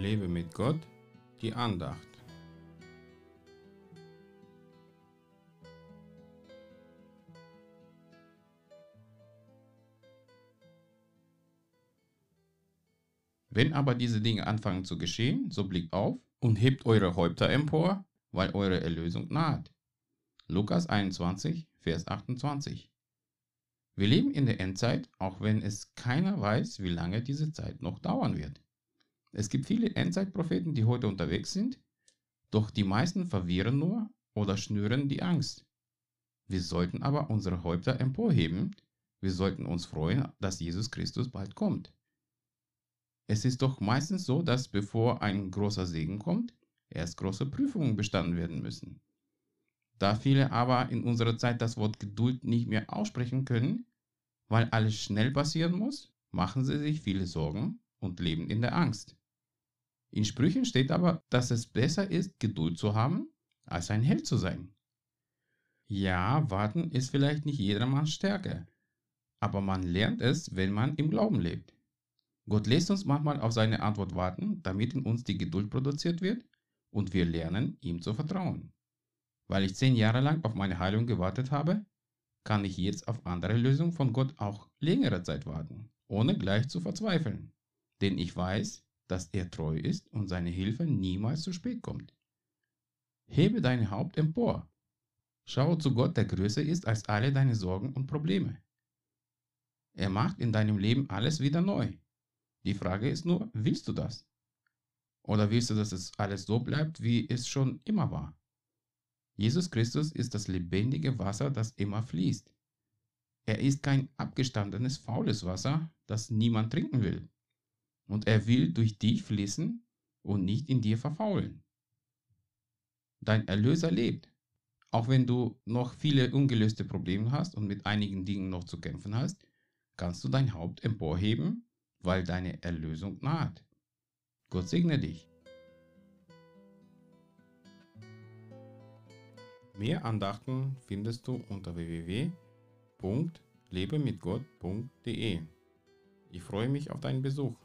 Lebe mit Gott, die Andacht. Wenn aber diese Dinge anfangen zu geschehen, so blickt auf und hebt eure Häupter empor, weil eure Erlösung naht. Lukas 21, Vers 28. Wir leben in der Endzeit, auch wenn es keiner weiß, wie lange diese Zeit noch dauern wird. Es gibt viele Endzeitpropheten, die heute unterwegs sind, doch die meisten verwirren nur oder schnüren die Angst. Wir sollten aber unsere Häupter emporheben, wir sollten uns freuen, dass Jesus Christus bald kommt. Es ist doch meistens so, dass bevor ein großer Segen kommt, erst große Prüfungen bestanden werden müssen. Da viele aber in unserer Zeit das Wort Geduld nicht mehr aussprechen können, weil alles schnell passieren muss, machen sie sich viele Sorgen und leben in der Angst. In Sprüchen steht aber, dass es besser ist, Geduld zu haben, als ein Held zu sein. Ja, warten ist vielleicht nicht jedermanns Stärke, aber man lernt es, wenn man im Glauben lebt. Gott lässt uns manchmal auf seine Antwort warten, damit in uns die Geduld produziert wird und wir lernen, ihm zu vertrauen. Weil ich zehn Jahre lang auf meine Heilung gewartet habe, kann ich jetzt auf andere Lösungen von Gott auch längere Zeit warten, ohne gleich zu verzweifeln. Denn ich weiß, dass er treu ist und seine Hilfe niemals zu spät kommt. Hebe dein Haupt empor. Schaue zu Gott, der größer ist als alle deine Sorgen und Probleme. Er macht in deinem Leben alles wieder neu. Die Frage ist nur, willst du das? Oder willst du, dass es alles so bleibt, wie es schon immer war? Jesus Christus ist das lebendige Wasser, das immer fließt. Er ist kein abgestandenes, faules Wasser, das niemand trinken will und er will durch dich fließen und nicht in dir verfaulen. Dein Erlöser lebt. Auch wenn du noch viele ungelöste Probleme hast und mit einigen Dingen noch zu kämpfen hast, kannst du dein Haupt emporheben, weil deine Erlösung naht. Gott segne dich. Mehr Andachten findest du unter www.lebemitgott.de. Ich freue mich auf deinen Besuch.